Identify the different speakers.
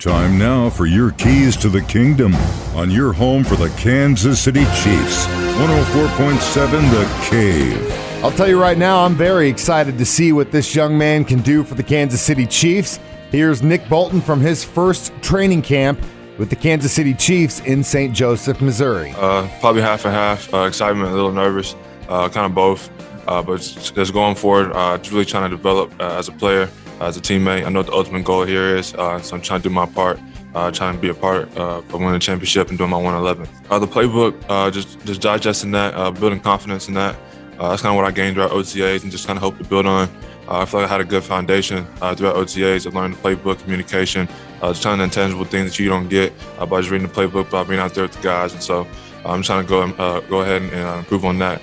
Speaker 1: Time now for your keys to the kingdom on your home for the Kansas City Chiefs. 104.7 The Cave.
Speaker 2: I'll tell you right now, I'm very excited to see what this young man can do for the Kansas City Chiefs. Here's Nick Bolton from his first training camp with the Kansas City Chiefs in St. Joseph, Missouri.
Speaker 3: Uh, probably half and half. Uh, excitement, a little nervous, kind of both. Uh, but just going forward, uh, just really trying to develop uh, as a player, as a teammate. I know the ultimate goal here is, uh, so I'm trying to do my part, uh, trying to be a part uh, of winning the championship and doing my 111. Uh, the playbook, uh, just just digesting that, uh, building confidence in that. Uh, that's kind of what I gained throughout OTAs and just kind of hope to build on. Uh, I feel like I had a good foundation uh, throughout OTAs. I learned the playbook, communication, uh, just kind of intangible things that you don't get uh, by just reading the playbook, by being out there with the guys. And so I'm trying to go uh, go ahead and uh, improve on that